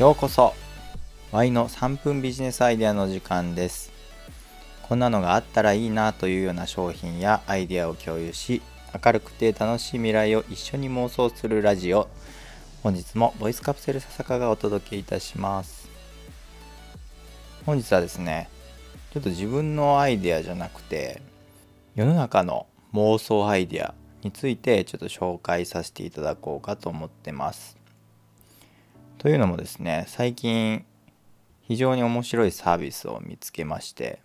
ようこそ。Y の3分ビジネスアイデアの時間です。こんなのがあったらいいなというような商品やアイデアを共有し明るくて楽しい未来を一緒に妄想するラジオ。本日もボイスカプセル笹香がお届けいたします。本日はですねちょっと自分のアイデアじゃなくて世の中の妄想アイデアについてちょっと紹介させていただこうかと思ってます。というのもですね最近非常に面白いサービスを見つけまして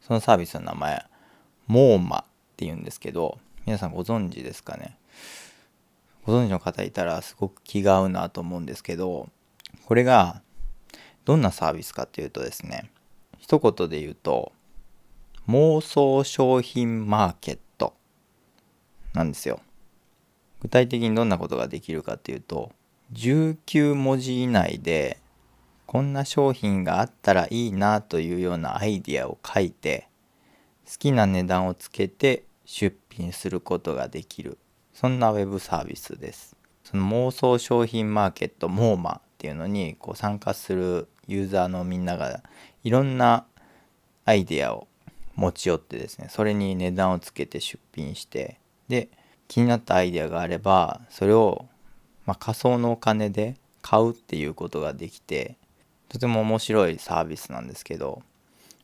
そのサービスの名前モーマっていうんですけど皆さんご存知ですかね？ご存知の方いたらすごく気が合うなと思うんですけどこれがどんなサービスかというとですね一言で言うと妄想商品マーケットなんですよ。具体的にどんなことができるかというと19文字以内でこんな商品があったらいいなというようなアイデアを書いて好きな値段をつけて出品することができる。そんなウェブサービスです。その妄想商品マーケットモーマっていうのにこう参加するユーザーのみんながいろんなアイデアを持ち寄ってですねそれに値段をつけて出品してで気になったアイデアがあればそれをまあ、仮想のお金で買うっていうことができてとても面白いサービスなんですけど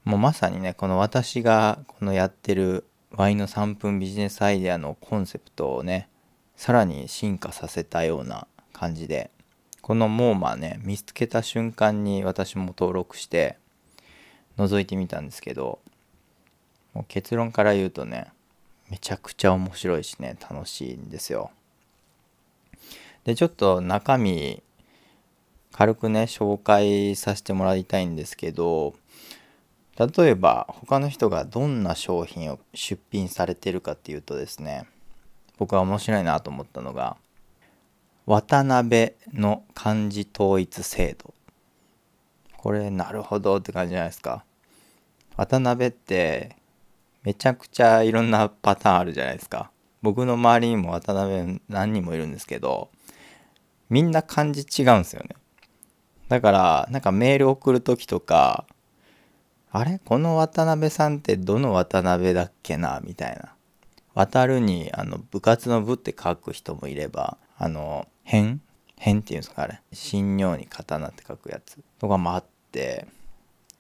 もうまさにねこの私がこのやってる Y の3分ビジネスアイデアのコンセプトをねさらに進化させたような感じでこのモーマね見つけた瞬間に私も登録して覗いてみたんですけどもう結論から言うとねめちゃくちゃ面白いしね楽しいんですよ。でちょっと中身軽くね紹介させてもらいたいんですけど例えば他の人がどんな商品を出品されてるかっていうとですね僕は面白いなと思ったのが渡辺の漢字統一制度。これなるほどって感じじゃないですか。渡辺ってめちゃくちゃいろんなパターンあるじゃないですか。僕の周りにも渡辺何人もいるんですけどみんな漢字違うんすよね。だから、なんかメール送る時とか、あれ？この渡辺さんってどの渡辺だっけな？みたいな。渡るに、あの、部活の部って書く人もいれば、あの、変？変っていうんですかあれ？新尿に刀って書くやつとかもあって、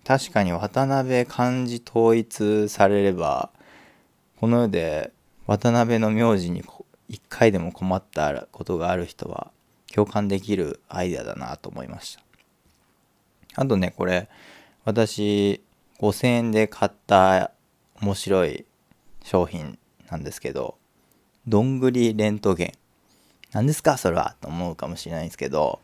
確かに渡辺漢字統一されれば、この世で渡辺の名字に一回でも困ったことがある人は共感できるアイデアだなと思いました。あとね、これ、私、5000円で買った面白い商品なんですけど、どんぐりレントゲン。何ですか？それはと思うかもしれないんですけど、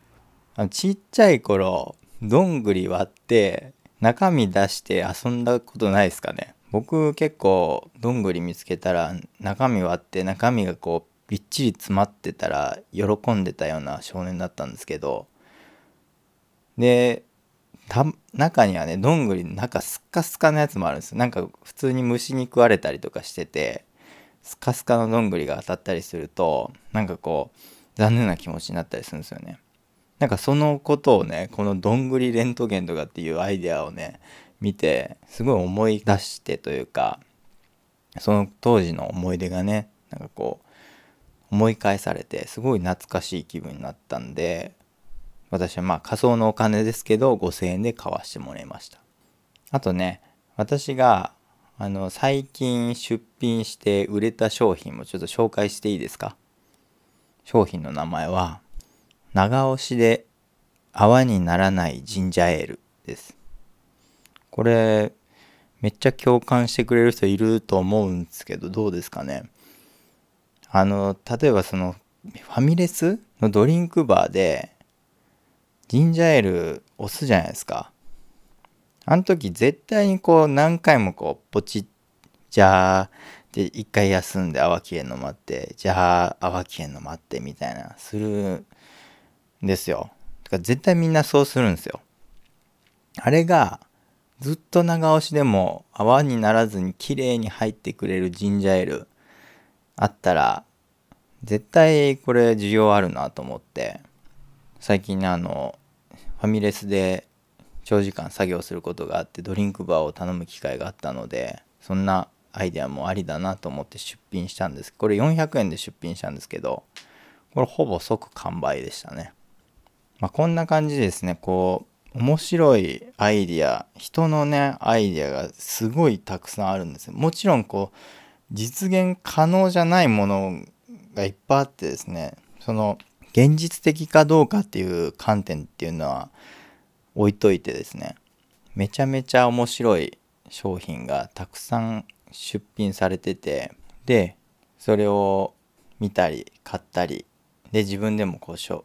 あのちっちゃい頃、どんぐり割って中身出して遊んだことないですかね？僕結構どんぐり見つけたら中身割って中身がこうびっちり詰まってたら喜んでたような少年だったんですけどで中にはねどんぐりの中スッカスカのやつもあるんですなんか普通に虫に食われたりとかしててスカスカのどんぐりが当たったりするとなんかこう残念な気持ちになったりするんですよね。なんかそのことをねこのどんぐりレントゲンとかっていうアイデアをね見てすごい思い出してというかその当時の思い出がねなんかこう思い返されてすごい懐かしい気分になったんで私はまあ仮想のお金ですけど5000円で買わしてもらいました。あとね私があの最近出品して売れた商品もちょっと紹介していいですか？商品の名前は長押しで泡にならないジンジャーエールです。これめっちゃ共感してくれる人いると思うんですけどどうですかね？あの例えばそのファミレスのドリンクバーでジンジャーエール押すじゃないですか。あの時絶対にこう何回もこうポチッじゃあで一回休んで泡きれ飲まってじゃあ泡きれ飲まってみたいなするんですよ。だから絶対みんなそうするんですよ。あれがずっと長押しでも泡にならずに綺麗に入ってくれるジンジャーエールあったら絶対これ需要あるなと思って最近ねあのファミレスで長時間作業することがあってドリンクバーを頼む機会があったのでそんなアイデアもありだなと思って出品したんです。これ400円で出品したんですけどこれほぼ即完売でしたね、まあ、こんな感じですね。こう面白いアイディア人のねアイディアがすごいたくさんあるんですよ。もちろんこう実現可能じゃないものがいっぱいあってですねその現実的かどうかっていう観点っていうのは置いといてですねめちゃめちゃ面白い商品がたくさん出品されててでそれを見たり買ったりで自分でもこう出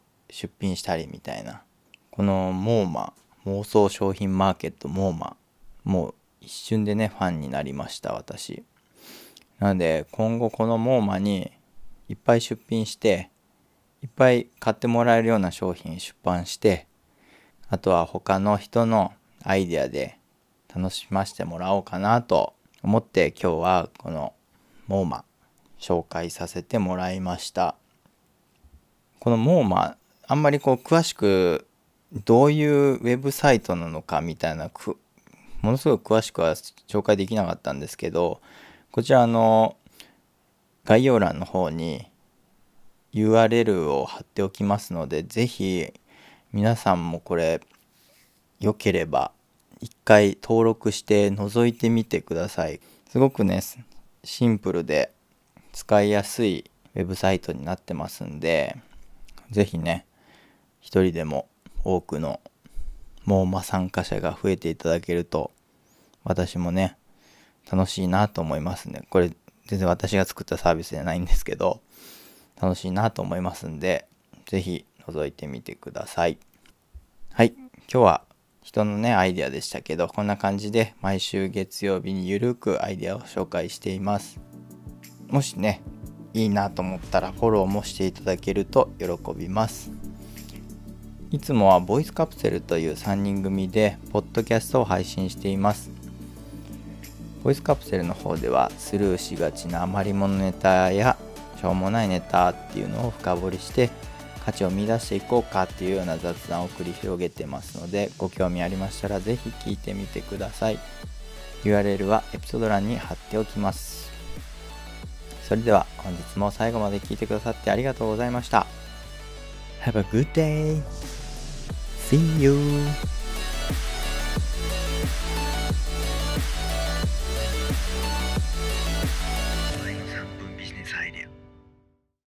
品したりみたいなこのモーマ妄想商品マーケットモーマもう一瞬でねファンになりました私。なので今後このモーマにいっぱい出品していっぱい買ってもらえるような商品出版してあとは他の人のアイデアで楽しませてもらおうかなと思って今日はこのモーマ紹介させてもらいました。このモーマあんまりこう詳しくどういうウェブサイトなのかみたいなものすごく詳しくは紹介できなかったんですけどこちらの概要欄の方に URL を貼っておきますので是非皆さんもこれ良ければ一回登録して覗いてみてください。すごくねシンプルで使いやすいウェブサイトになってますんで是非ね一人でも多くのモーマ参加者が増えていただけると私もね楽しいなと思いますね。これ全然私が作ったサービスじゃないんですけど楽しいなと思いますんで是非覗いてみてください。はい。今日は人のねアイデアでしたけどこんな感じで毎週月曜日にゆるくアイデアを紹介しています。もしねいいなと思ったらフォローもしていただけると喜びます。いつもはボイスカプセルという3人組でポッドキャストを配信しています。ボイスカプセルの方ではスルーしがちな余り物ネタやしょうもないネタっていうのを深掘りして価値を見出していこうかっていうような雑談を繰り広げてますのでご興味ありましたら是非聞いてみてください URL はエピソード欄に貼っておきますそれでは本日も最後まで聞いてくださってありがとうございました Have a good day! See you!